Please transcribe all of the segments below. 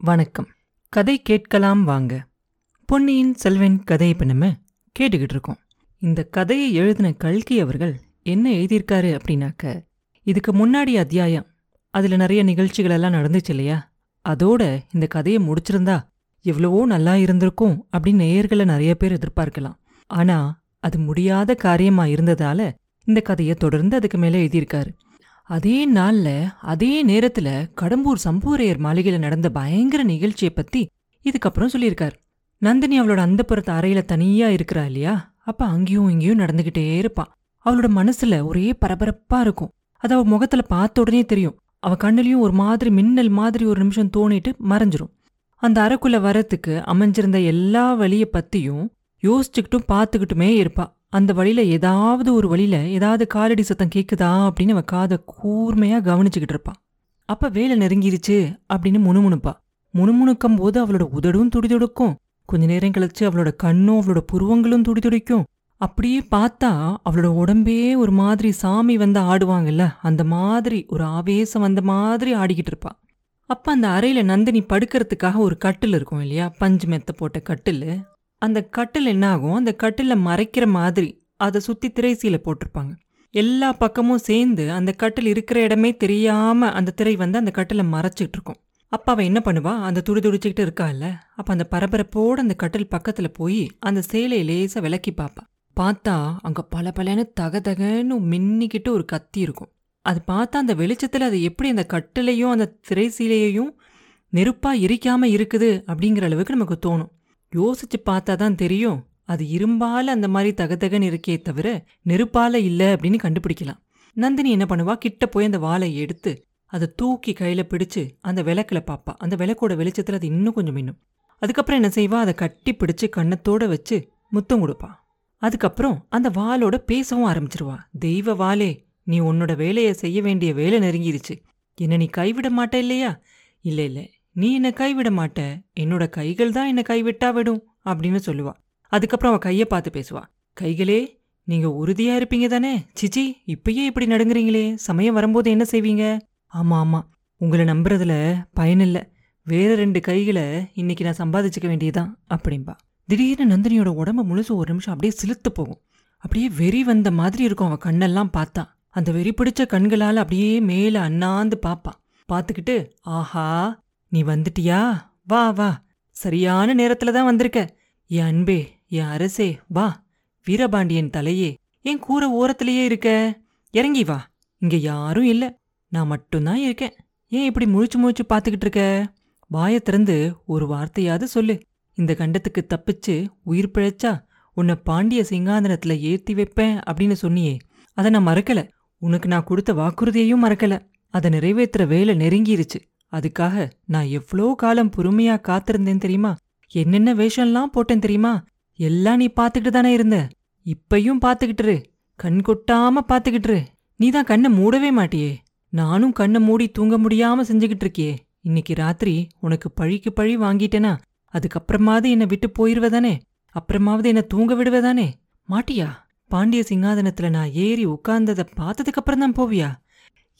வணக்கம். கதை கேட்கலாம் வாங்க. பொன்னியின் செல்வன் கதை இப்போ நம்ம கேட்டுக்கிட்டு இருக்கோம். இந்த கதையை எழுதின கல்கி அவர்கள் என்ன எழுதியிருக்காரு அப்படின்னாக்க இதுக்கு முன்னாடி அத்தியாயம் அதில் நிறைய நிகழ்ச்சிகள் எல்லாம் நடந்துச்சு இல்லையா? அதோட இந்த கதையை முடிச்சிருந்தா எவ்வளவோ நல்லா இருந்திருக்கும் அப்படின்னு நேயர்களை நிறைய பேர் எதிர்பார்க்கலாம். ஆனா அது முடியாத காரியமா இருந்ததால இந்த கதையை தொடர்ந்து அதுக்கு மேலே எழுதியிருக்காரு. அதே நாள்ல அதே நேரத்துல கடம்பூர் சம்பூரையர் மாளிகையில நடந்த பயங்கர நிகழ்ச்சியை பத்தி இதுக்கப்புறம் சொல்லியிருக்கார். நந்தினி அவளோட அந்தப்புறத்து அறையில தனியா இருக்கிறா இல்லையா? அப்ப அங்கேயும் இங்கேயும் நடந்துகிட்டே இருப்பா. அவளோட மனசுல ஒரே பரபரப்பா இருக்கும். அது அவ முகத்துல பார்த்த உடனே தெரியும். அவ கண்ணுலயும் ஒரு மாதிரி மின்னல் மாதிரி ஒரு நிமிஷம் தோணிட்டு மறைஞ்சிரும். அந்த அறைக்குள்ள வரத்துக்கு அமைஞ்சிருந்த எல்லா வழிய பத்தியும் யோசிச்சுக்கிட்டும் பார்த்துக்கிட்டுமே இருப்பா. அந்த வழியில் ஏதாவது ஒரு வழியில் ஏதாவது காலடி சத்தம் கேக்குதா அப்படின்னு அவ காதை கூர்மையா கவனிச்சுக்கிட்டு இருப்பா. அப்போ வேலை நெருங்கிருச்சு அப்படின்னு முணுமுணுப்பா. முணுமுணுக்கும் போது அவளோட உதடும் துடிதுடுக்கும் கொஞ்ச நேரம் கழிச்சு அவளோட கண்ணும் அவளோட புருவங்களும் துடிதுடிக்கும் அப்படியே பார்த்தா அவளோட உடம்பே ஒரு மாதிரி சாமி வந்து ஆடுவாங்கல்ல அந்த மாதிரி ஒரு ஆவேசம் வந்த மாதிரி ஆடிக்கிட்டு இருப்பா. அப்போ அந்த அறையில் நந்தினி படுக்கிறதுக்காக ஒரு கட்டில் இருக்கும் இல்லையா? பஞ்சு மெத்த போட்ட கட்டில். அந்த கட்டில் என்ன ஆகும் அந்த கட்டில மறைக்கிற மாதிரி அதை சுற்றி திரைசீல போட்டிருப்பாங்க. எல்லா பக்கமும் சேர்ந்து அந்த கட்டில் இருக்கிற இடமே தெரியாம அந்த திரை வந்து அந்த கட்டில மறைச்சிட்டு இருக்கும் அப்ப அவ என்ன பண்ணுவா? அந்த துடி துடிச்சுக்கிட்டு இருக்கால்ல அப்ப அந்த பரபரப்போடு அந்த கட்டில் பக்கத்துல போய் அந்த சேலையை லேசா விலக்கி பார்ப்பா பார்த்தா அங்க பல பலன்னு தக தகன்னு மின்னிக்கிட்டு ஒரு கத்தி இருக்கும். அது பார்த்தா அந்த வெளிச்சத்துல அது எப்படி அந்த கட்டிலையும் அந்த திரைசீலையையும் நெருப்பா எரிக்காம இருக்குது அப்படிங்கிற அளவுக்கு நமக்கு தோணும். யோசிச்சு பார்த்தா தான் தெரியும். அது இரும்பால அந்த மாதிரி தகதகன்னு இருக்கே தவிர நெருப்பால இல்லை அப்படின்னு கண்டுபிடிக்கலாம். நந்தினி என்ன பண்ணுவா? கிட்ட போய் அந்த வாழை எடுத்து அதை தூக்கி கையில பிடிச்சு அந்த விளக்குல பாப்பா. அந்த விளக்கோட வெளிச்சத்துல அது இன்னும் கொஞ்சம் மின்னும். அதுக்கப்புறம் என்ன செய்வா? அதை கட்டி பிடிச்சு கண்ணத்தோட வச்சு முத்தம் கொடுப்பா. அதுக்கப்புறம் அந்த வாளோட பேசவும் ஆரம்பிச்சிருவா. தெய்வ வாளே நீ உன்னோட வேலையை செய்ய வேண்டிய வேலை நெருங்கிருச்சு. என்ன நீ கைவிட மாட்ட இல்லையா? இல்லை இல்லை. நீ என்னை கைவிட மாட்ட என்னோட கைகள் தான் என்ன கைவிட்டா விடும் அப்படின்னு சொல்லுவா. அதுக்கப்புறம் அவள் கையை பார்த்து பேசுவா. கைகளே நீங்க உறுதியா இருப்பீங்க தானே? சிச்சி இப்பயே இப்படி நடுங்குறீங்களே சமயம் வரும்போது என்ன செய்வீங்க? ஆமா ஆமா. உங்களை நம்புறதுல பயனில்ல வேற ரெண்டு கைகளை இன்னைக்கு நான் சம்பாதிச்சுக்க வேண்டியதுதான் அப்படின்பா திடீர்னு நந்தினியோட உடம்பு முழுசு ஒரு நிமிஷம் அப்படியே சிலுத்து போகும். அப்படியே வெறி வந்த மாதிரி இருக்கும் அவ கண்ணெல்லாம் பார்த்தா. அந்த வெறி பிடிச்ச கண்களால அப்படியே மேல அண்ணாந்து பாப்பா. பார்த்துக்கிட்டு ஆஹா நீ வந்துட்டியா? வா வா. சரியான நேரத்துல தான் வந்திருக்க. என் அன்பே என் அரசே வா. வீரபாண்டியன் தலையே என் கூரை ஓரத்திலேயே இருக்க. இறங்கி வா. இங்க யாரும் இல்ல. நான் மட்டும்தான் இருக்கேன். ஏன் இப்படி முழிச்சு முழிச்சு பார்த்துக்கிட்டு இருக்க? வாயை திறந்து ஒரு வார்த்தையாவது சொல்லு. இந்த கண்டத்துக்கு தப்பிச்சு உயிர் பிழைச்சா உன்னை பாண்டிய சிங்காதனத்துல ஏத்தி வைப்பேன் அப்படின்னு சொன்னியே. அதை நான் மறக்கல. உனக்கு நான் கொடுத்த வாக்குறுதியையும் மறக்கல. அதை நிறைவேற்றுற வேலை நெருங்கிருச்சு. அதுக்காக நான் எவ்வளோ காலம் பொறுமையா காத்திருந்தேன் தெரியுமா? என்னென்ன வேஷம்லாம் போட்டேன் தெரியுமா? எல்லாம் நீ பார்த்துக்கிட்டு தானே இருந்த. இப்பையும் பார்த்துக்கிட்டு கண் கொட்டாம பார்த்துக்கிட்டு நீ தான் கண்ணை மூடவே மாட்டியே. நானும் கண்ணை மூடி தூங்க முடியாம செஞ்சுக்கிட்டு இருக்கியே. இன்னைக்கு ராத்திரி உனக்கு பழிக்கு பழி வாங்கிட்டேனா? அதுக்கப்புறமாவது என்னை விட்டு போயிருவதானே அப்புறமாவது என்ன தூங்க விடுவதானே மாட்டியா? பாண்டிய சிங்காதனத்துல நான் ஏறி உட்கார்ந்ததை பார்த்ததுக்கு அப்புறம் தான் போவியா?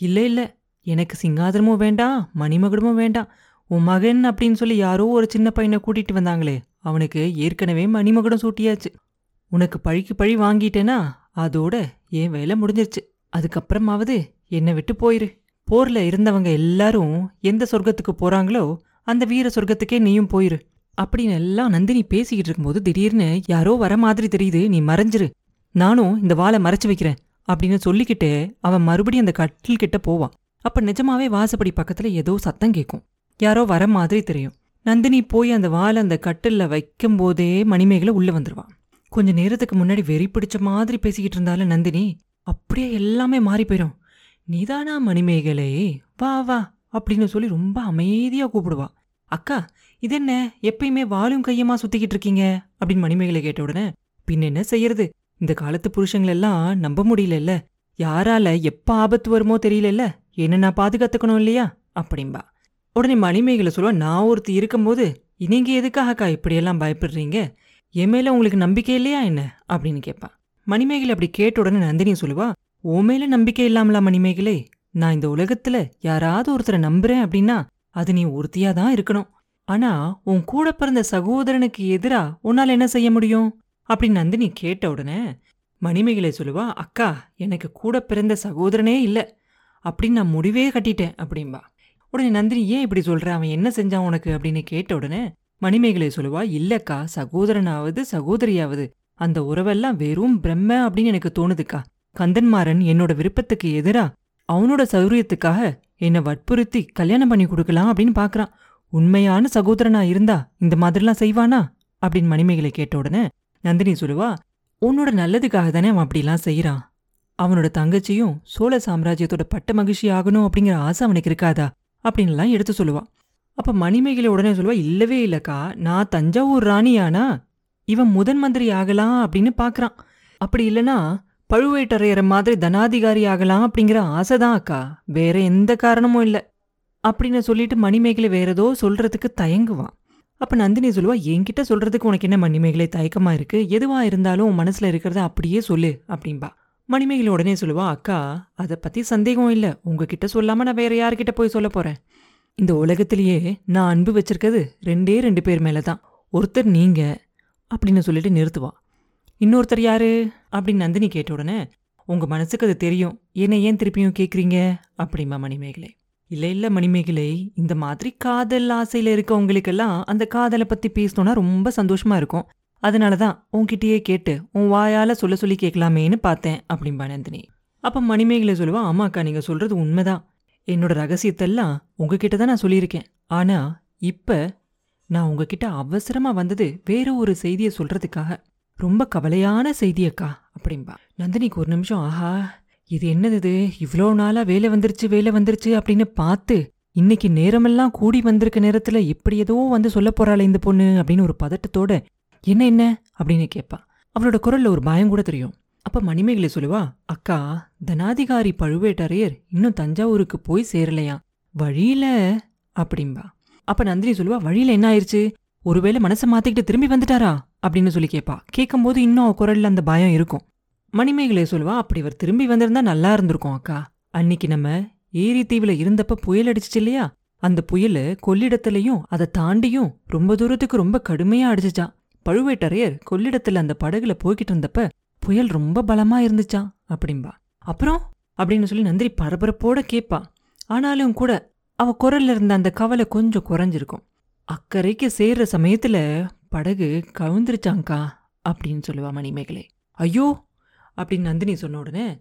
இல்ல இல்ல. எனக்கு சிங்காதனமும் வேண்டாம் மணிமகுடமும் வேண்டாம். உன் மகன் அப்படின்னு சொல்லி யாரோ ஒரு சின்ன பையனை கூட்டிட்டு வந்தாங்களே அவனுக்கு ஏற்கனவே மணிமகுடம் சூட்டியாச்சு. உனக்கு பழிக்கு பழி வாங்கிட்டேனா அதோட என் வேலை முடிஞ்சிருச்சு. அதுக்கப்புறமாவது என்னை விட்டு போயிரு. போர்ல இருந்தவங்க எல்லாரும் எந்த சொர்க்கத்துக்கு போறாங்களோ அந்த வீர சொர்க்கத்துக்கே நீயும் போயிரு. அப்படின்னு எல்லாம் நந்தினி பேசிக்கிட்டு இருக்கும்போது திடீர்னு யாரோ வர மாதிரி தெரியுது நீ மறைஞ்சிரு. நானும் இந்த வாழை மறைச்சு வைக்கிறேன் அப்படின்னு சொல்லிக்கிட்டே அவன் மறுபடியும் அந்த கட்டில் கிட்ட போவான். அப்ப நிஜமாவே வாசப்படி பக்கத்துல ஏதோ சத்தம் கேட்கும் யாரோ வர மாதிரி தெரியும். நந்தினி போய் அந்த வாளை அந்த கட்டில்ல வைக்கும் போதே மணிமேகலை உள்ள வந்துருவான் கொஞ்ச நேரத்துக்கு முன்னாடி வெறி பிடிச்ச மாதிரி பேசிக்கிட்டு இருந்தாலும் நந்தினி. அப்படியே எல்லாமே மாறி போயிடும் நீதானா மணிமேகலை? வா வா அப்படின்னு சொல்லி ரொம்ப அமைதியா கூப்பிடுவா. அக்கா இது என்ன எப்பயுமே வாலும் கையுமா சுத்திக்கிட்டு இருக்கீங்க? அப்படின்னு மணிமேகலை கேட்ட உடனே பின் என்ன செய்யறது? இந்த காலத்து புருஷங்களெல்லாம் நம்ப முடியலல்ல. யாரால எப்ப ஆபத்து வருமோ தெரியலல்ல. என்ன நான் பாதுகாத்துக்கணும் இல்லையா? அப்படிம்பா. உடனே மணிமேகலை சொல்லுவா நான் ஒருத்தி இருக்கும்போது நீங்க எதுக்காகக்கா இப்படியெல்லாம் பயப்படுறீங்க? என் மேல உங்களுக்கு நம்பிக்கை இல்லையா என்ன? அப்படின்னு கேட்பா. மணிமேகலை அப்படி கேட்ட உடனே நந்தினி சொல்லுவா உன் மேல நம்பிக்கை இல்லாமலா மணிமேகலை? நான் இந்த உலகத்துல யாராவது ஒருத்தரை நம்புறேன் அப்படின்னா அது நீ ஒருத்தியா தான் இருக்கணும். ஆனா உன் கூட பிறந்த சகோதரனுக்கு எதிரா உன்னால என்ன செய்ய முடியும்? அப்படின்னு நந்தினி கேட்ட உடனே மணிமேகலை சொல்லுவா அக்கா எனக்கு கூட பிறந்த சகோதரனே இல்ல. அப்படின்னு நான் முடிவே கட்டிட்டேன் அப்படிம்பா. உடனே நந்தினி ஏன் இப்படி சொல்ற? அவன் என்ன செஞ்சான் உனக்கு? அப்படின்னு கேட்ட உடனே மணிமேகலை சொல்லுவா இல்லக்கா சகோதரனாவது சகோதரியாவது. அந்த உறவெல்லாம் வெறும் பிரம்ம அப்படின்னு எனக்கு தோணுதுக்கா. கந்தன்மாறன் என்னோட விருப்பத்துக்கு எதிரா அவனோட சௌரியத்துக்காக என்னை வற்புறுத்தி கல்யாணம் பண்ணி கொடுக்கலாம் அப்படின்னு பார்க்குறான் உண்மையான சகோதரனா இருந்தா இந்த மாதிரிலாம் செய்வானா? அப்படின்னு மணிமேகலை கேட்ட உடனே நந்தினி சொல்லுவா உன்னோட நல்லதுக்காக தானே அவன் அப்படிலாம் செய்கிறான் அவனோட தங்கச்சியும் சோழ சாம்ராஜ்யத்தோட பட்ட மகிழ்ச்சி ஆகணும் அப்படிங்கிற ஆசை அவனுக்கு இருக்காதா? அப்படின்லாம் எடுத்து சொல்லுவான் அப்ப மணிமேகலை உடனே சொல்லுவா இல்லவே இல்லக்கா நான் தஞ்சாவூர் ராணியானா? இவன் முதன் மந்திரி ஆகலாம் அப்படின்னு பாக்குறான். அப்படி இல்லனா பழுவேட்டரையர் மாதிரி தனாதிகாரி ஆகலாம் அப்படிங்கிற ஆசைதான் அக்கா. வேற எந்த காரணமும் இல்லை. அப்படின்னு சொல்லிட்டு மணிமேகலை வேற ஏதோ சொல்றதுக்கு தயங்குவான். அப்ப நந்தினி சொல்லுவா என்கிட்ட சொல்றதுக்கு உனக்கு என்ன மணிமேகலை தயக்கமா இருக்கு? எதுவா இருந்தாலும் உன் மனசுல இருக்கிறத அப்படியே சொல்லு அப்படின்பா மணிமேகலை உடனே சொல்லுவா அக்கா அதை பற்றி சந்தேகம் இல்லை. உங்ககிட்ட சொல்லாமல் நான் வேற யார்கிட்ட போய் சொல்ல போகிறேன் இந்த உலகத்திலேயே நான் அன்பு வச்சிருக்கிறது ரெண்டே ரெண்டு பேர் மேலே தான். ஒருத்தர் நீங்க அப்படின்னு சொல்லிட்டு நிறுத்துவா. இன்னொருத்தர் யாரு? அப்படின்னு நந்தினி கேட்ட உடனே உங்கள் மனசுக்கு அது தெரியும். என்ன ஏன் திருப்பியும் கேட்குறீங்க அப்படிம்பா மணிமேகலை. இல்லை இல்லை மணிமேகலை இந்த மாதிரி காதல் ஆசையில் இருக்கவங்களுக்கெல்லாம் அந்த காதலை பற்றி பேசணுன்னா ரொம்ப சந்தோஷமாக இருக்கும். அதனால தான் உன்கிட்டயே கேட்டு உன் வாயால் சொல்ல சொல்லி கேட்கலாமேன்னு பார்த்தேன் அப்படிம்பா நந்தினி. அப்போ மணிமேகலை சொல்லுவா ஆமாக்கா நீங்கள் சொல்கிறது உண்மைதான். என்னோட ரகசியத்தெல்லாம் உங்ககிட்ட தான் நான் சொல்லியிருக்கேன். ஆனால் இப்போ நான் உங்ககிட்ட அவசரமாக வந்தது வேற ஒரு செய்தியை சொல்கிறதுக்காக ரொம்ப கவலையான செய்தியக்கா அப்படிம்பா. நந்தினிக்கு ஒரு நிமிஷம் ஆஹா இது என்னது இது? இவ்வளோ நாளாக வேலை வந்துருச்சு வேலை வந்துருச்சு அப்படின்னு பார்த்து இன்னைக்கு நேரமெல்லாம் கூடி வந்திருக்க நேரத்தில் இப்படி ஏதோ வந்து சொல்ல போறாளே இந்த பொண்ணு அப்படின்னு ஒரு பதட்டத்தோட என்ன என்ன? அப்படின்னு கேட்பா அவளோட குரல்ல ஒரு பயம் கூட தெரியும். அப்ப மணிமேகலை சொல்லுவா அக்கா தனாதிகாரி பழுவேட்டரையர் இன்னும் தஞ்சாவூருக்கு போய் சேரலையா? வழியில? அப்படிம்பா. அப்ப நந்தினி சொல்லுவா வழியில என்ன ஆயிருச்சு? ஒருவேளை மனசை மாத்திக்கிட்டு திரும்பி வந்துட்டாரா? அப்படின்னு சொல்லி கேட்பா. கேட்கும்போது இன்னும் குரல்ல அந்த பயம் இருக்கும். மணிமேகலை சொல்லுவா அப்படி இவர் திரும்பி வந்திருந்தா நல்லா இருந்திருக்கும் அக்கா. அன்னிக்கு நம்ம ஏரி தீவுல இருந்தப்ப புயல் அடிச்சிச்சு இல்லையா? அந்த புயல் கொள்ளிடத்துலயும் அதை தாண்டியும் ரொம்ப தூரத்துக்கு ரொம்ப கடுமையா அடிச்சிச்சான் பழுவேட்டரையர் கொள்ளிடத்துல அந்த படகுல போய்கிட்டு இருந்தப்ப புயல் ரொம்ப பலமா இருந்துச்சான் அப்படிம்பா. அப்புறம்? அப்படின்னு சொல்லி நந்திரி பரபரப்போட கேட்பா ஆனாலும் கூட அவ குரல்ல இருந்த அந்த கவலை கொஞ்சம் குறைஞ்சிருக்கும். அக்கறைக்கு சேர்ற சமயத்துல படகு கவுந்துருச்சாங்க்கா அப்படின்னு சொல்லுவா மணிமேகலை. ஐயோ! அப்படின்னு நந்தினி சொன்ன உடனே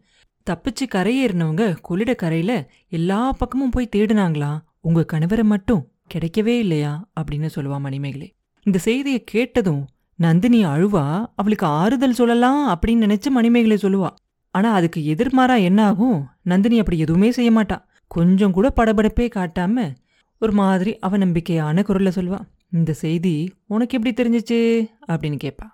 தப்பிச்சு கரையேறினவங்க கொள்ளிட கரையில எல்லா பக்கமும் போய் தேடினாங்களா? உங்க கணவரை மட்டும் கிடைக்கவே இல்லையா? அப்படின்னு சொல்லுவா மணிமேகலை. இந்த செய்தியை கேட்டதும் நந்தினி அழுவா அவளுக்கு ஆறுதல் சொல்லலாம் அப்படின்னு நினைச்சு மணிமேகலை சொல்லுவா. ஆனா அதுக்கு எதிர்மாறா என்ன ஆகும்? நந்தினி அப்படி எதுவுமே செய்ய மாட்டா. கொஞ்சம் கூட படபடப்பே காட்டாம ஒரு மாதிரி அவநம்பிக்கையான குரல்ல சொல்லுவா. இந்த செய்தி உனக்கு எப்படி தெரிஞ்சிச்சு? அப்படின்னு கேட்பா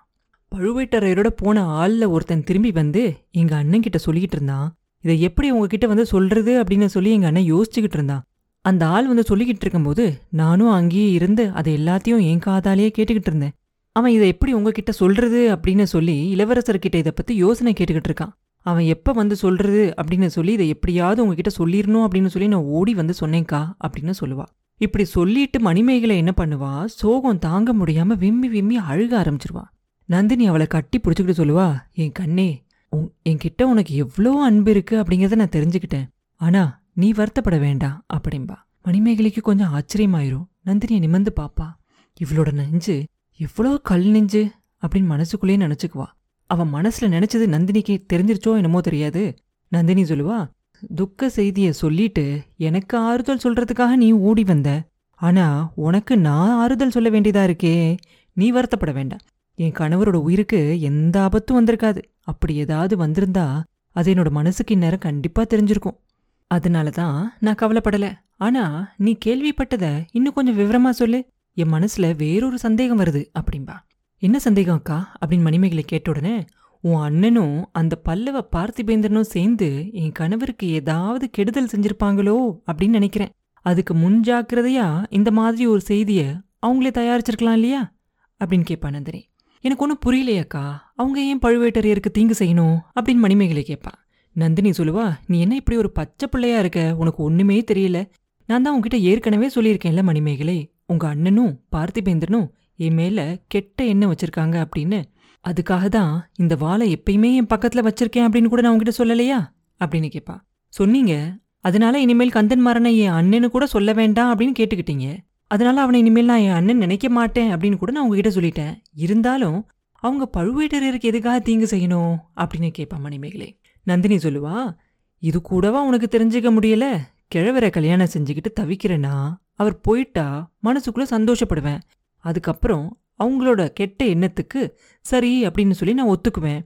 பழுவேட்டரையரோட போன ஆள்ல ஒருத்தன் திரும்பி வந்து எங்க அண்ணன் கிட்ட சொல்லிக்கிட்டு இருந்தான் இதை எப்படி உங்ககிட்ட வந்து சொல்றது? அப்படின்னு சொல்லி எங்க அண்ணன் யோசிச்சுக்கிட்டு இருந்தான் அந்த ஆள் வந்து சொல்லிக்கிட்டு இருக்கும்போது நானும் அங்கேயே இருந்து அதை எல்லாத்தையும் என் காதாலேயே கேட்டுக்கிட்டு இருந்தேன். அவன் இதை எப்படி உங்ககிட்ட சொல்றது அப்படின்னு சொல்லி இளவரசர்கிட்ட இதை பத்தி யோசனை கேட்டுக்கிட்டு இருக்கான். அவன் எப்ப வந்து சொல்றது அப்படின்னு சொல்லி இதை எப்படியாவது உங்ககிட்ட சொல்லிடணும் அப்படின்னு சொல்லி நான் ஓடி வந்து சொன்னேன்க்கா அப்படின்னு சொல்லுவா. இப்படி சொல்லிட்டு மணிமேகலை என்ன பண்ணுவா? சோகம் தாங்க முடியாம விம்மி விம்மி அழுக ஆரம்பிச்சிருவா. நந்தினி அவளை கட்டி பிடிச்சிக்கிட்டு சொல்லுவா என் கண்ணே உன் என்கிட்ட உனக்கு எவ்வளோ அன்பு இருக்கு அப்படிங்கிறத நான் தெரிஞ்சுக்கிட்டேன். ஆனா நீ வருத்தப்பட வேண்டாம் அப்படிம்பா. மணிமேகலைக்கு கொஞ்சம் ஆச்சரியமாயிரும். நந்தினியை நிமிர்ந்து பாப்பா. இவளோட நெஞ்சு எவ்வளோ கல் நெஞ்சு அப்படின்னு மனசுக்குள்ளேயே நினச்சிக்குவா. அவன் மனசுல நினைச்சது நந்தினிக்கு தெரிஞ்சிருச்சோ என்னமோ தெரியாது. நந்தினி சொல்லுவா துக்க செய்தியை சொல்லிட்டு எனக்கு ஆறுதல் சொல்றதுக்காக நீ ஓடி வந்த. ஆனா உனக்கு நான் ஆறுதல் சொல்ல வேண்டியதா இருக்கே. நீ வருத்தப்பட வேண்டாம். என் கணவரோட உயிருக்கு எந்த ஆபத்தும் வந்திருக்காது. அப்படி ஏதாவது வந்திருந்தா அது என்னோட மனசுக்கு இந்நேரம் கண்டிப்பா தெரிஞ்சிருக்கும். அதனால தான் நான் கவலைப்படல. ஆனா நீ கேள்விப்பட்டதை இன்னும் கொஞ்சம் விவரமா சொல்லு. என் மனசுல வேறொரு சந்தேகம் வருது அப்படின்பா என்ன சந்தேகம் அக்கா? அப்படின்னு மணிமேகலை கேட்ட உடனே உன் அண்ணனும் அந்த பல்லவ பார்த்திபேந்திரனும் சேர்ந்து என் கணவருக்கு ஏதாவது கெடுதல் செஞ்சிருப்பாங்களோ? அப்படின்னு நினைக்கிறேன். அதுக்கு முன்ஜாக்கிரதையா இந்த மாதிரி ஒரு செய்திய அவங்களே தயாரிச்சிருக்கலாம் இல்லையா? அப்படின்னு கேட்பா நந்தினி. எனக்கு ஒன்றும் புரியலையாக்கா அவங்க ஏன் பழுவேட்டரையருக்கு தீங்கு செய்யணும்? அப்படின்னு மணிமேகலை கேட்பா. நந்தினி சொல்லுவா நீ என்ன இப்படி ஒரு பச்சை பிள்ளையா இருக்க? உனக்கு ஒண்ணுமே தெரியல. நான் தான் உன்கிட்ட ஏற்கனவே சொல்லியிருக்கேன்ல மணிமேகலை. உங்க அண்ணனும் பார்த்திபேந்திரனும் என் மேல கெட்ட எண்ணம் வச்சிருக்காங்க அப்படின்னு அதுக்காக தான் இந்த வாளை எப்பயுமே என் பக்கத்துல வச்சிருக்கேன் அப்படின்னு கூட நான் உங்ககிட்ட சொல்லலையா? அப்படின்னு கேட்பா சொன்னீங்க. அதனால இனிமேல் கந்தன் மாறனை என் அண்ணனு கூட சொல்ல வேண்டாம் அப்படின்னு கேட்டுக்கிட்டீங்க. அதனால அவனை இனிமேல் நான் என் அண்ணன் நினைக்க மாட்டேன் அப்படின்னு கூட நான் உங்ககிட்ட சொல்லிட்டேன். இருந்தாலும் அவங்க பழுவேட்டரையருக்கு எதுக்காக தீங்கு செய்யணும்? அப்படின்னு கேட்பா மணிமேகலை. நந்தினி சொல்லுவா இது கூடவா உனக்கு தெரிஞ்சுக்க முடியல? கிழவரை கல்யாணம் செஞ்சுக்கிட்டு தவிக்கிறேன்னா அவர் போயிட்டா மனசுக்குள்ள சந்தோஷப்படுவேன். அதுக்கப்புறம் அவங்களோட கெட்ட எண்ணத்துக்கு சரி அப்படின்னு சொல்லி நான் ஒத்துக்குவேன்.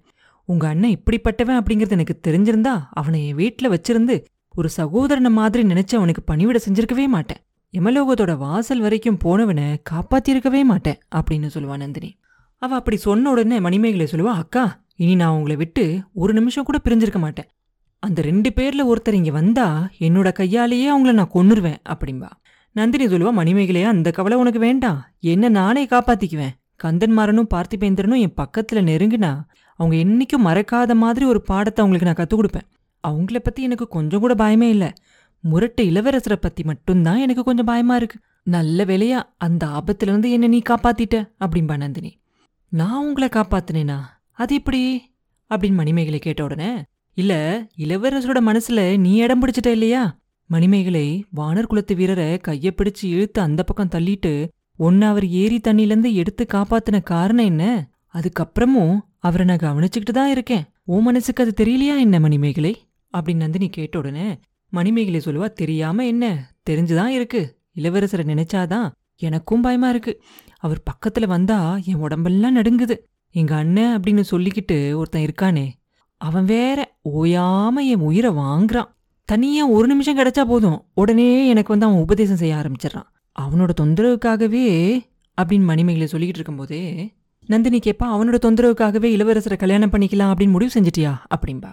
உங்க அண்ணன் இப்படிப்பட்டவன் அப்படிங்கிறது எனக்கு தெரிஞ்சிருந்தா அவனை என் வீட்டில் வச்சிருந்து ஒரு சகோதரனை மாதிரி நினைச்சு அவனுக்கு பணிவிட செஞ்சிருக்கவே மாட்டேன். எமலோகத்தோட வாசல் வரைக்கும் போனவனை காப்பாத்திருக்கவே மாட்டேன் அப்படின்னு சொல்லுவா நந்தினி. அவ அப்படி சொன்ன உடனே மணிமேகலை சொல்லுவா அக்கா இனி நான் உங்களை விட்டு ஒரு நிமிஷம் கூட பிரிஞ்சிருக்க மாட்டேன். அந்த ரெண்டு பேர்ல ஒருத்தர் இங்க வந்தா என்னோட கையாலேயே அவங்கள நான் கொன்னுருவேன் அப்படிம்பா. நந்தினி சொல்லுவா மணிமேகலையா அந்த கவலை உனக்கு வேண்டாம் என்ன நானே காப்பாத்திக்குவேன். கந்தன்மாரனும் பார்த்திபேந்திரனும் என் பக்கத்துல நெருங்குனா அவங்க என்னைக்கும் மறக்காத மாதிரி ஒரு பாடத்தை அவங்களுக்கு நான் கத்துக் கொடுப்பேன். அவங்கள பத்தி எனக்கு கொஞ்சம் கூட பயமே இல்ல. முரட்டு இளவரசரை பத்தி மட்டும்தான் எனக்கு கொஞ்சம் பயமா இருக்கு. நல்ல வேலையா அந்த ஆபத்துல இருந்து என்ன நீ காப்பாத்திட்ட அப்படின்பா நந்தினி. நான் உங்களை காப்பாத்தினேனா? அது எப்படி? அப்படின்னு மணிமேகலை கேட்ட உடனே இல்ல இளவரசரோட மனசுல நீ இடம் பிடிச்சிட்ட இல்லையா? மணிமேகலை வானர் குலத்து வீரரை கைய பிடிச்சு இழுத்து அந்த பக்கம் தள்ளிட்டு ஒன்னு அவர் ஏரி தண்ணியிலேருந்து எடுத்து காப்பாத்தின காரணம் என்ன? அதுக்கப்புறமும் அவரை நான் கவனிச்சுக்கிட்டு தான் இருக்கேன். ஓ மனசுக்கு அது தெரியலையா என்ன மணிமேகலை? அப்படின்னு நந்தினி கேட்ட உடனே மணிமேகலை சொல்லுவா தெரியாம என்ன? தெரிஞ்சுதான் இருக்கு. இளவரசரை நினைச்சாதான் எனக்கும் பயமா இருக்கு. அவர் பக்கத்துல வந்தா என் உடம்பெல்லாம் நடுங்குது. எங்க அண்ணன் அப்படின்னு சொல்லிக்கிட்டு ஒருத்தன் இருக்கானே அவன் வேற ஓயாம என் உயிரை வாங்குறான். தனியாக ஒரு நிமிஷம் கிடைச்சா போதும். உடனே எனக்கு வந்து அவன் உபதேசம் செய்ய ஆரம்பிச்சிடறான். அவனோட தொந்தரவுக்காகவே அப்படின்னு மணிமேகலை சொல்லிக்கிட்டு இருக்கும்போதே நந்தினி கேப்பா அவனோட தொந்தரவுக்காகவே இளவரசரை கல்யாணம் பண்ணிக்கலாம் அப்படின்னு முடிவு செஞ்சிட்டியா? அப்படின்பா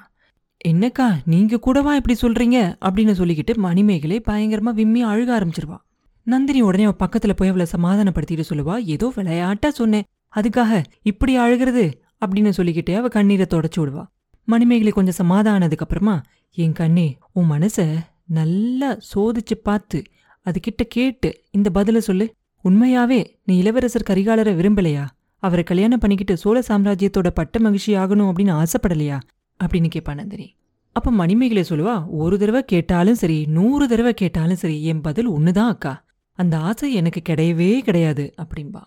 என்னக்கா நீங்க கூடவா இப்படி சொல்றீங்க? அப்படின்னு சொல்லிக்கிட்டு மணிமேகலை பயங்கரமா விம்மி அழுக ஆரம்பிச்சிருவா. நந்தினி உடனே அவன் பக்கத்துல போய் அவளை சமாதானப்படுத்திட்டு சொல்லுவா ஏதோ விளையாட்டா சொன்னேன். அதுக்காக இப்படி அழுகிறது? அப்படின்னு சொல்லிக்கிட்டே அவள் கண்ணீரை தொடச்சு விடுவா. மணிமேகலை கொஞ்சம் சமாதானதுக்கப்புறமா என் கண்ணே உன் மனச நல்லா சோதிச்சு பார்த்து அதுகிட்ட கேட்டு இந்த பதில சொல்லு. உண்மையாவே நீ இளவரசர் கரிகாலரை விரும்பலையா? அவரை கல்யாணம் பண்ணிக்கிட்டு சோழ சாம்ராஜ்யத்தோட பட்ட மகிழ்ச்சி ஆகணும் அப்படின்னு ஆசைப்படலையா? அப்படின்னு கேட்பா நந்தினி. அப்ப மணிமேகலை சொல்லுவா ஒரு தடவை கேட்டாலும் சரி நூறு தடவை கேட்டாலும் சரி என் பதில் ஒண்ணுதான் அக்கா. அந்த ஆசை எனக்கு கிடையவே கிடையாது அப்படின்பா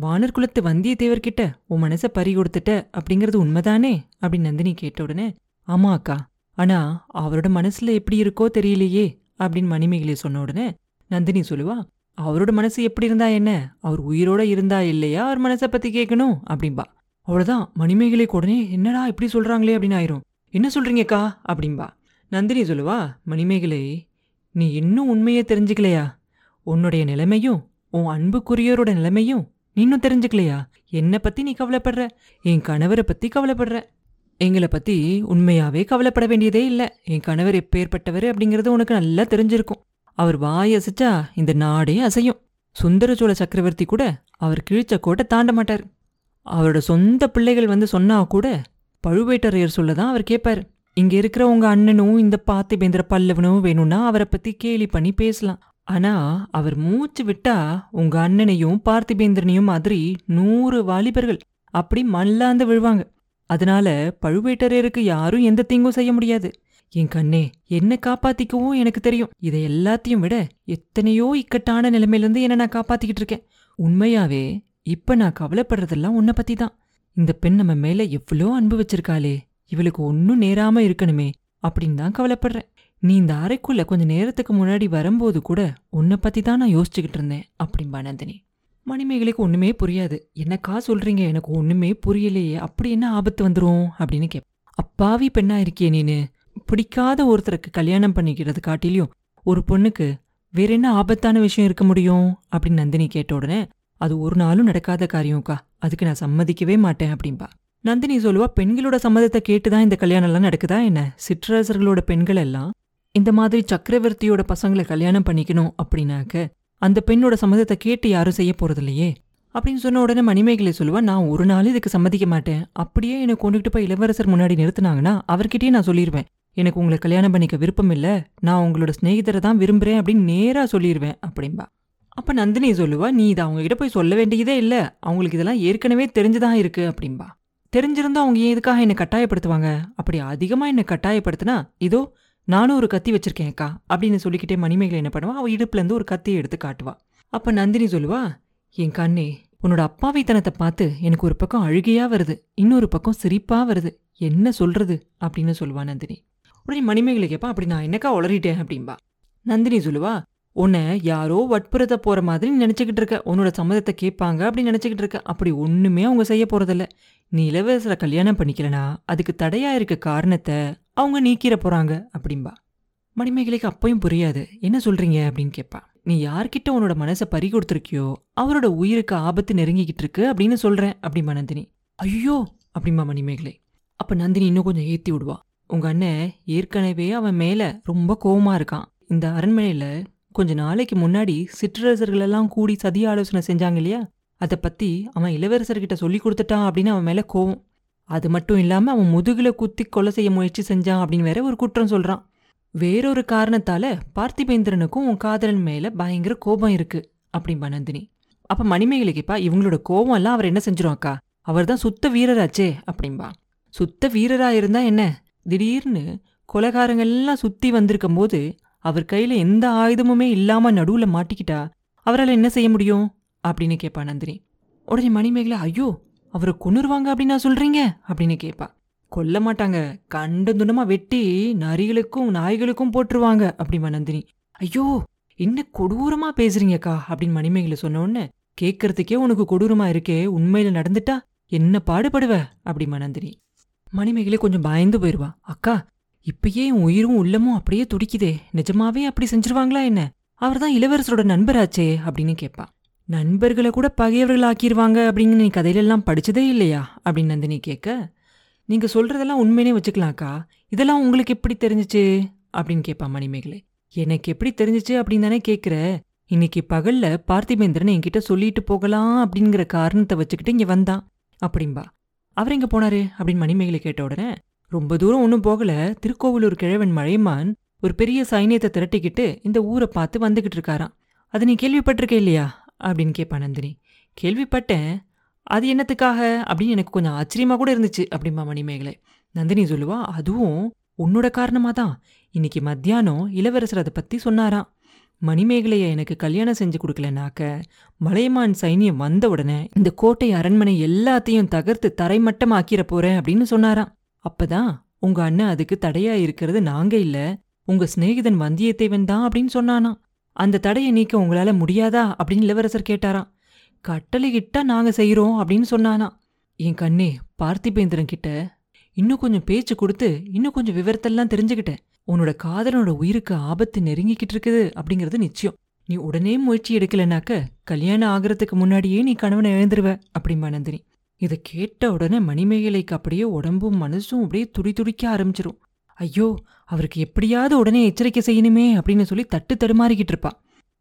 வானர் குலத்து வந்தியத்தேவர்கிட்ட உன் மனச பறி கொடுத்துட்ட அப்படிங்கிறது உண்மைதானே? அப்படின்னு நந்தினி கேட்ட உடனே ஆமா அக்கா ஆனா அவரோட மனசுல எப்படி இருக்கோ தெரியலையே அப்படின்னு மணிமேகலை சொன்ன உடனே நந்தினி சொல்லுவா அவரோட மனசு எப்படி இருந்தா என்ன? அவர் உயிரோட இருந்தா இல்லையா? அவர் மனசை பத்தி கேட்கணும் அப்படின்பா அவ்வளவுதான். மணிமேகலைக்கு உடனே என்னடா இப்படி சொல்றாங்களே? அப்படின்னு ஆயிரும். என்ன சொல்றீங்கக்கா அப்படின்பா நந்தினி சொல்லுவா மணிமேகலை நீ இன்னும் உண்மையை தெரிஞ்சுக்கலையா? உன்னுடைய நிலைமையும் உன் அன்புக்குரியவரோட நிலைமையும் நீ இன்னும் தெரிஞ்சுக்கலையா? என்னை பத்தி நீ கவலைப்படுற? என் கணவரை பத்தி கவலைப்படுற? எங்களை பத்தி உண்மையாவே கவலைப்பட வேண்டியதே இல்லை. என் கணவர் எப்பேற்பட்டவர் அப்படிங்கறது உனக்கு நல்லா தெரிஞ்சிருக்கும். அவர் வாய் அசைச்சா இந்த நாடே அசையும். சுந்தர சோழ சக்கரவர்த்தி கூட அவர் கிழிச்ச கோட்டை தாண்ட மாட்டார். அவரோட சொந்த பிள்ளைகள் வந்து சொன்னா கூட பழுவேட்டரையர் சொல்லதான் அவர் கேட்பார் இங்க இருக்கிற உங்க அண்ணனும் இந்த பார்த்திபேந்திர பல்லவனும் வேணும்னா அவரை பத்தி கேலி பண்ணி பேசலாம். ஆனா அவர் மூச்சு விட்டா உங்க அண்ணனையும் பார்த்திபேந்திரனையும் மாதிரி நூறு வாலிபர்கள் அப்படி மல்லாந்து விழுவாங்க. அதனால பழுவேட்டரையருக்கு யாரும் எந்த தீங்கும் செய்ய முடியாது. என் கண்ணே என்ன காப்பாத்திக்கவும் எனக்கு தெரியும். இதை எல்லாத்தையும் விட எத்தனையோ இக்கட்டான நிலைமையிலிருந்து என்ன நான் காப்பாத்திக்கிட்டு இருக்கேன். உண்மையாவே இப்ப நான் கவலைப்படுறதெல்லாம் உன்னை பத்தி தான் இந்த பெண் நம்ம மேல எவ்வளோ அன்பு வச்சிருக்காளே. இவளுக்கு ஒன்னும் நேராம இருக்கணுமே அப்படின்னு தான் கவலைப்படுறேன். நீ இந்த அறைக்குள்ள கொஞ்ச நேரத்துக்கு முன்னாடி வரும்போது கூட உன்னை பத்தி தான் நான் யோசிச்சுக்கிட்டு இருந்தேன் அப்படிம்பா நந்தினி. மணிமேகலைக்கு ஒண்ணுமே புரியாது. என்னக்கா சொல்றீங்க? எனக்கு ஒண்ணுமே புரியலையே. அப்படி என்ன ஆபத்து வந்துரும்? அப்படின்னு கேப். அப்பாவி பெண்ணா இருக்கியே நீனு. பிடிக்காத ஒருத்தருக்கு கல்யாணம் பண்ணிக்கிறது காட்டிலையும் ஒரு பொண்ணுக்கு வேற என்ன ஆபத்தான விஷயம் இருக்க முடியும்? அப்படின்னு நந்தினி கேட்ட உடனே அது ஒரு நாளும் நடக்காத காரியம்க்கா. அதுக்கு நான் சம்மதிக்கவே மாட்டேன் அப்படின்பா நந்தினி சொல்லுவா பெண்களோட சம்மதத்தை கேட்டுதான் இந்த கல்யாணம் எல்லாம் நடக்குதா என்ன? சிற்றரசர்களோட பெண்கள் எல்லாம் இந்த மாதிரி சக்கரவர்த்தியோட பசங்களை கல்யாணம் பண்ணிக்கணும் அப்படின்னாக்க அந்த பெண்ணோட சம்மதத்தை கேட்டு யாரும் செய்ய போறதில்லையே? அப்படின்னு சொன்ன உடனே மணிமேகலை சொல்லுவா நான் ஒரு நாள் இதுக்கு சம்மதிக்க மாட்டேன். அப்படியே என்னை கொண்டுகிட்டு போய் இளவரசர் முன்னாடி நிறுத்தினாங்கன்னா அவர்கிட்டயே நான் சொல்லிடுவேன் எனக்கு உங்களை கல்யாணம் பண்ணிக்க விருப்பம் இல்லை. நான் உங்களோட சிநேகிதரை தான் விரும்புறேன் அப்படின்னு நேராக சொல்லிடுவேன் அப்படின்பா அப்ப நந்தினி சொல்லுவா நீ இதை அவங்ககிட்ட போய் சொல்ல வேண்டியதே இல்லை. அவங்களுக்கு இதெல்லாம் ஏற்கனவே தெரிஞ்சுதான் இருக்கு அப்படின்பா தெரிஞ்சிருந்தா அவங்க எதுக்காக என்னை கட்டாயப்படுத்துவாங்க? அப்படி அதிகமாக என்னை கட்டாயப்படுத்தினா இதோ நானும் ஒரு கத்தி வச்சுருக்கேன்க்கா அப்படின்னு சொல்லிக்கிட்டே மணிமேகலை என்ன பண்ணுவா? அவள் இடுப்புலேருந்து ஒரு கத்தியை எடுத்து காட்டுவா. அப்போ நந்தினி சொல்லுவா என் கண்ணே உன்னோட அப்பாவித்தனத்தை பார்த்து எனக்கு ஒரு பக்கம் அழுகையா வருது இன்னொரு பக்கம் சிரிப்பா வருது. என்ன சொல்றது? அப்படின்னு சொல்லுவா நந்தினி. உடனே மணிமேகலை கேட்பா அப்படி நான் என்னக்கா உளறிட்டேன்? அப்படின்பா நந்தினி சொல்லுவா உன்னை யாரோ வட்புறத்தை போற மாதிரி நினச்சிக்கிட்டு நினைச்சுக்கிட்டு இருக்க. உன்னோட சம்மதத்தை கேட்பாங்க அப்படின்னு நினைச்சுக்கிட்டு இருக்க. அப்படி ஒண்ணுமே அவங்க செய்ய போகிறதில்ல நீ இளவரசரை கல்யாணம் பண்ணிக்கலனா அதுக்கு தடையா இருக்க காரணத்தை அவங்க நீக்கிற போறாங்க அப்படின்பா மணிமேகலைக்கு அப்பயும் புரியாது என்ன சொல்றீங்க? அப்படின்னு கேட்பா நீ யார்கிட்ட உன்னோட மனசை பறி கொடுத்துருக்கியோ அவரோட உயிருக்கு ஆபத்து நெருங்கிக்கிட்டு இருக்கு அப்படின்னு சொல்றேன் அப்படிம்பா நந்தினி. ஐயோ! அப்படிம்பா மணிமேகலை. அப்ப நந்தினி இன்னும் கொஞ்சம் ஏத்தி விடுவா. உங்க அண்ணன் ஏற்கனவே அவன் மேல ரொம்ப கோவமா இருக்கான். இந்த அரண்மனையில கொஞ்ச நாளைக்கு முன்னாடி சிற்றரசர்கள் எல்லாம் கூடி சதி ஆலோசனை செஞ்சாங்க இல்லையா? அதை பத்தி அவன் இளவரசர்கிட்ட சொல்லி கொடுத்துட்டான் அப்படின்னு அவன் மேல கோவம். அது மட்டும் இல்லாம அவன் முதுகில் குத்தி கொலை செய்ய முயற்சி செஞ்சான் அப்படின்னு வேற ஒரு குற்றம் சொல்றான். வேறொரு காரணத்தால பார்த்திபேந்திரனுக்கும் உன் காதலன் மேல பயங்கர கோபம் இருக்கு அப்படின்பா நந்தினி. அப்ப மணிமேகலை கேப்பா இவங்களோட கோபம் எல்லாம் அவர் என்ன செஞ்சிரும் அக்கா? அவர் தான் சுத்த வீரராச்சே அப்படின்பா சுத்த வீரரா இருந்தா என்ன? திடீர்னு கொலகாரங்கள்லாம் சுற்றி சுத்தி வந்திருக்கும் போது அவர் கையில எந்த ஆயுதமுமே இல்லாம நடுவுல மாட்டிக்கிட்டா அவரால் என்ன செய்ய முடியும்? அப்படின்னு கேட்பா நந்தினி. உடனே மணிமேகலை ஐயோ அவரை கொன்னுருவாங்க நான் சொல்றீங்க? அப்படின்னு கேட்பா கொல்ல மாட்டாங்க. கண்ட துண்டமாக வெட்டி நரிகளுக்கும் நாய்களுக்கும் போட்டுருவாங்க அப்படிமா நந்தினி. ஐயோ என்ன கொடூரமா பேசுறீங்கக்கா? அப்படின்னு மணிமேகலை சொன்ன உடனே கேட்கறதுக்கே உனக்கு கொடூரமா இருக்கே. உண்மையில நடந்துட்டா என்ன பாடுபடுவ? அப்படிமா நந்தினி. மணிமேகலை கொஞ்சம் பயந்து போயிருவா. அக்கா இப்பயே என் உயிரும் உள்ளமும் அப்படியே துடிக்குதே. நிஜமாவே அப்படி செஞ்சிருவாங்களா என்ன? அவர்தான் இளவரசரோட நண்பராச்சே அப்படின்னு கேட்பான் நண்பர்களை கூட பகையவர்கள் ஆக்கிடுவாங்க அப்படின்னு நீ கதையிலெல்லாம் படிச்சதே இல்லையா? அப்படின்னு நந்தினி கேட்க நீங்க சொல்றதெல்லாம் உண்மையினே வச்சுக்கலாம்க்கா. இதெல்லாம் உங்களுக்கு எப்படி தெரிஞ்சுச்சு? அப்படின்னு கேட்பா மணிமேகலை. எனக்கு எப்படி தெரிஞ்சுச்சு அப்படின்னு தானே கேட்குற. இன்னைக்கு பகல்ல பார்த்திபேந்திரன் என்கிட்ட சொல்லிட்டு போகலாம் அப்படிங்கிற காரணத்தை வச்சுக்கிட்டு இங்க வந்தான். அப்படின்பா அவர் எங்கே போனாரு? அப்படின்னு மணிமேகலை கேட்ட உடனே ரொம்ப தூரம் ஒன்றும் போகல. திருக்கோவிலூர் கிழவன் மழைமான் ஒரு பெரிய சைனியத்தை திரட்டிக்கிட்டு இந்த ஊரை பார்த்து வந்துக்கிட்டு இருக்காராம். அது நீ கேள்விப்பட்டிருக்க இல்லையா? அப்படின்னு கேட்பா நந்தினி. கேள்விப்பட்டேன். அது என்னத்துக்காக? அப்படின்னு எனக்கு கொஞ்சம் ஆச்சரியமா கூட இருந்துச்சு அப்படிம்பா மணிமேகலை. நந்தினி சொல்லுவா அதுவும் உன்னோட காரணமாக தான் இன்னைக்கு மத்தியானம் இளவரசர் அதை பற்றி சொன்னாராம். மணிமேகலையை எனக்கு கல்யாணம் செஞ்சு கொடுக்கலனாக்க மலையமான் சைனியம் வந்த உடனே இந்த கோட்டை அரண்மனை எல்லாத்தையும் தகர்த்து தரைமட்டமாக்கிற போறேன் அப்படின்னு சொன்னாராம். அப்பதான் உங்க அண்ணன் அதுக்கு தடையா இருக்கிறது நாங்க இல்ல உங்க சிநேகிதன் வந்தியத்தேவன் தான் அப்படின்னு சொன்னானாம். அந்த தடையை நீக்க உங்களால் முடியாதா? அப்படின்னு இளவரசர் கேட்டாராம். கட்டளையிட்டா நாங்கள் செய்கிறோம் அப்படின்னு சொன்னானாம் என் கண்ணே பார்த்திபேந்திரன் கிட்ட இன்னும் கொஞ்சம் பேச்சு கொடுத்து இன்னும் கொஞ்சம் விவரத்தெல்லாம் தெரிஞ்சுக்கிட்டேன். உன்னோட காதலனோட உயிருக்கு ஆபத்து நெருங்கிக்கிட்டு இருக்குது அப்படிங்கிறது நிச்சயம். நீ உடனே முயற்சி எடுக்கலனாக்க கல்யாணம் ஆகிறதுக்கு முன்னாடியே நீ கணவனை இழந்துருவ அப்படிம்பா நந்தினி. இதை கேட்ட உடனே மணிமேகலைக்கு அப்படியே உடம்பும் மனசும் அப்படியே துடி துடிக்க ஆரம்பிச்சிரும். ஐயோ அவருக்கு எப்படியாவது உடனே எச்சரிக்கை செய்யணுமே அப்படின்னு சொல்லி தட்டு தடுமாறிக்கிட்டு இருப்பா.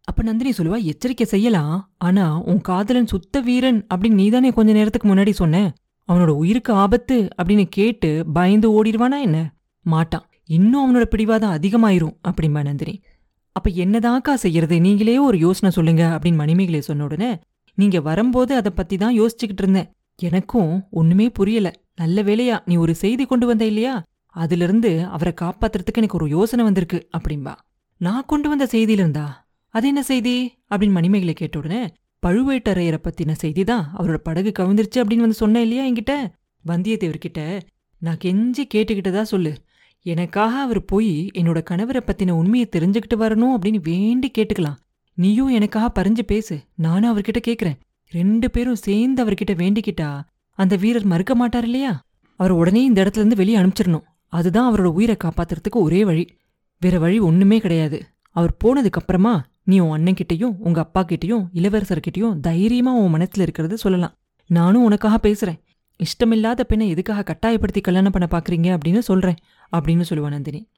அப்ப நந்தினி சொல்லுவா எச்சரிக்கை செய்யலாம். ஆனா உன் காதலன் சுத்த வீரன் அப்படின்னு நீதானே கொஞ்ச நேரத்துக்கு முன்னாடி சொன்ன? அவனோட உயிருக்கு ஆபத்து அப்படின்னு கேட்டு பயந்து ஓடிடுவானா என்ன? மாட்டான் இன்னும் அவனோட பிடிவாதம் அதிகமாயிரும் அப்படிம்பா நந்தினி. அப்ப என்னதாக்கா செய்யறது? நீங்களே ஒரு யோசனை சொல்லுங்க அப்படின்னு மணிமேகலை சொன்ன உடனே நீங்க வரும்போது அதை பத்தி தான் யோசிச்சுக்கிட்டு இருந்தேன். எனக்கும் ஒண்ணுமே புரியல. நல்ல வேலையா நீ ஒரு செய்தி கொண்டு வந்த இல்லையா? அதுல இருந்து அவரை காப்பாத்துறதுக்கு எனக்கு ஒரு யோசனை வந்திருக்கு அப்படிம்பா. நான் கொண்டு வந்த செய்தியில இருந்தா அது என்ன செய்தி? அப்படின்னு மணிமேகலை கேட்ட உடனே பழுவேட்டரையரை பத்தின செய்தி தான் அவரோட படகு கவிழ்ந்துருச்சு அப்படின்னு வந்து சொன்னேன் இல்லையா என்கிட்ட? வந்தியத்தேவர்கிட்ட நான் கெஞ்சி கேட்டுக்கிட்டதா சொல்லு. எனக்காக அவர் போய் என்னோட கணவரை பத்தின உண்மையை தெரிஞ்சுக்கிட்டு வரணும் அப்படின்னு வேண்டி கேட்டுக்கலாம். நீயும் எனக்காக பறிஞ்சு பேசு. நானும் அவர்கிட்ட கேக்குறேன். ரெண்டு பேரும் சேர்ந்து அவர்கிட்ட வேண்டிக்கிட்டா அந்த வீரர் மறுக்க மாட்டார் இல்லையா? அவர் உடனே இந்த இடத்துல இருந்து வெளியே அனுப்பிச்சிடணும். அதுதான் அவரோட உயிரை காப்பாத்துறதுக்கு ஒரே வழி. வேற வழி ஒண்ணுமே கிடையாது. அவர் போனதுக்கு அப்புறமா நீ உன் அண்ணன்கிட்டயும் உங்க அப்பா கிட்டயும் இளவரசர்கிட்டயும் தைரியமா உன் மனசுல இருக்கிறத சொல்லலாம். நானும் உனக்காக பேசுறேன். இஷ்டமில்லாத பெண்ணை எதுக்காக கட்டாயப்படுத்தி கல்யாணம் பண்ண பாக்குறீங்க அப்படின்னு சொல்றேன் அப்படின்னு சொல்லுவா நந்தினி.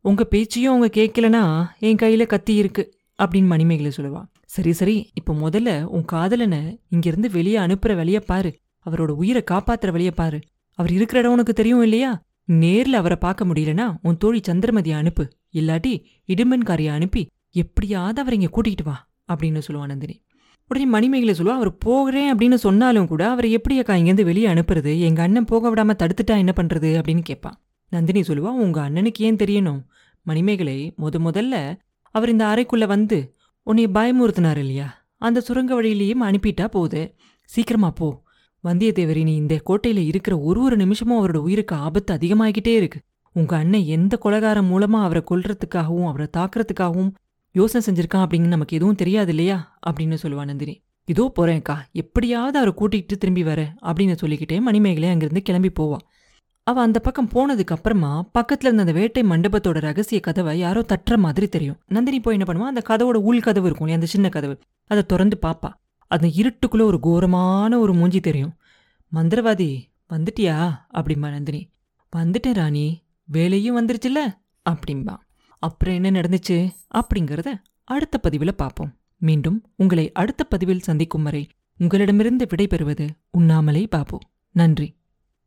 உங்க பேச்சையும் அவங்க கேட்கலனா என் கையில கத்தி இருக்கு அப்படின்னு மணிமேகலை சொல்லுவா. சரி சரி இப்போ முதல்ல உன் காதலனை இங்கிருந்து வெளியே அனுப்புற வழிய பாரு. அவரோட உயிரை காப்பாத்துற வழிய பாரு. அவர் இருக்கிற இடம் உனக்கு தெரியும் இல்லையா? நேர்ல அவரை பார்க்க முடியலனா உன் தோழி சந்திரமதியை அனுப்பு. இல்லாட்டி இடும்பன்காரிய அனுப்பி எப்படியாவது அவரை இங்க கூட்டிகிட்டு வா அப்படின்னு சொல்லுவா நந்தினி. உடனே மணிமேகலை சொல்லுவா அவர் போகிறேன் அப்படின்னு சொன்னாலும் கூட அவரை எப்படியாக்கா இங்கேருந்து வெளியே அனுப்புறது? எங்கள் அண்ணன் போக விடாம தடுத்துட்டா என்ன பண்ணுறது அப்படின்னு கேட்பான். நந்தினி சொல்லுவா உங்கள் அண்ணனுக்கு ஏன் தெரியணும்? மணிமேகலை முத முதல்ல அவர் இந்த அறைக்குள்ள வந்து உன்னை பயமுறுத்தினார் இல்லையா? அந்த சுரங்க வழியிலேயும் அனுப்பிட்டா போகுது சீக்கிரமா போ வந்தியத்தேவரி நீ இந்த கோட்டையில இருக்கிற ஒரு ஒரு நிமிஷமும் அவரோட உயிருக்கு ஆபத்து அதிகமாகிட்டே இருக்கு. உங்க அண்ணன் எந்த கொலகாரம் மூலமா அவரை கொல்றதுக்காகவும் அவரை தாக்குறதுக்காகவும் யோசனை செஞ்சிருக்கான் அப்படின்னு நமக்கு எதுவும் தெரியாது இல்லையா? அப்படின்னு சொல்லுவா நந்தினி. இதோ போறேன்க்கா எப்படியாவது அவரை கூட்டிகிட்டு திரும்பி வர அப்படின்னு சொல்லிக்கிட்டே மணிமேகலை அங்கிருந்து கிளம்பி போவா. அவ அந்த பக்கம் போனதுக்கு அப்புறமா பக்கத்துல இருந்த அந்த வேட்டை மண்டபத்தோட ரகசிய கதவை யாரோ தட்டுற மாதிரி தெரியும். நந்தினி போய் என்ன பண்ணுவா? அந்த கதவோட உள் கதவு இருக்கும் இல்லையா? அந்த சின்ன கதவு. அதை திறந்து பாப்பா. அந்த இருட்டுக்குள்ள ஒரு கோரமான ஒரு மூஞ்சி தெரியும். மந்திரவாதி வந்துட்டியா? அப்படிம்பா நந்தினி. வந்துட்டேன் ராணி. வேலையும் வந்துருச்சுல்ல? அப்படிம்பா. அப்புறம் என்ன நடந்துச்சு? அப்படிங்கிறத அடுத்த பதிவில் பார்ப்போம் மீண்டும் உங்களை அடுத்த பதிவில் சந்திக்கும் வரை உங்களிடமிருந்து விடைபெறுவது உண்ணாமலே பாபு. நன்றி.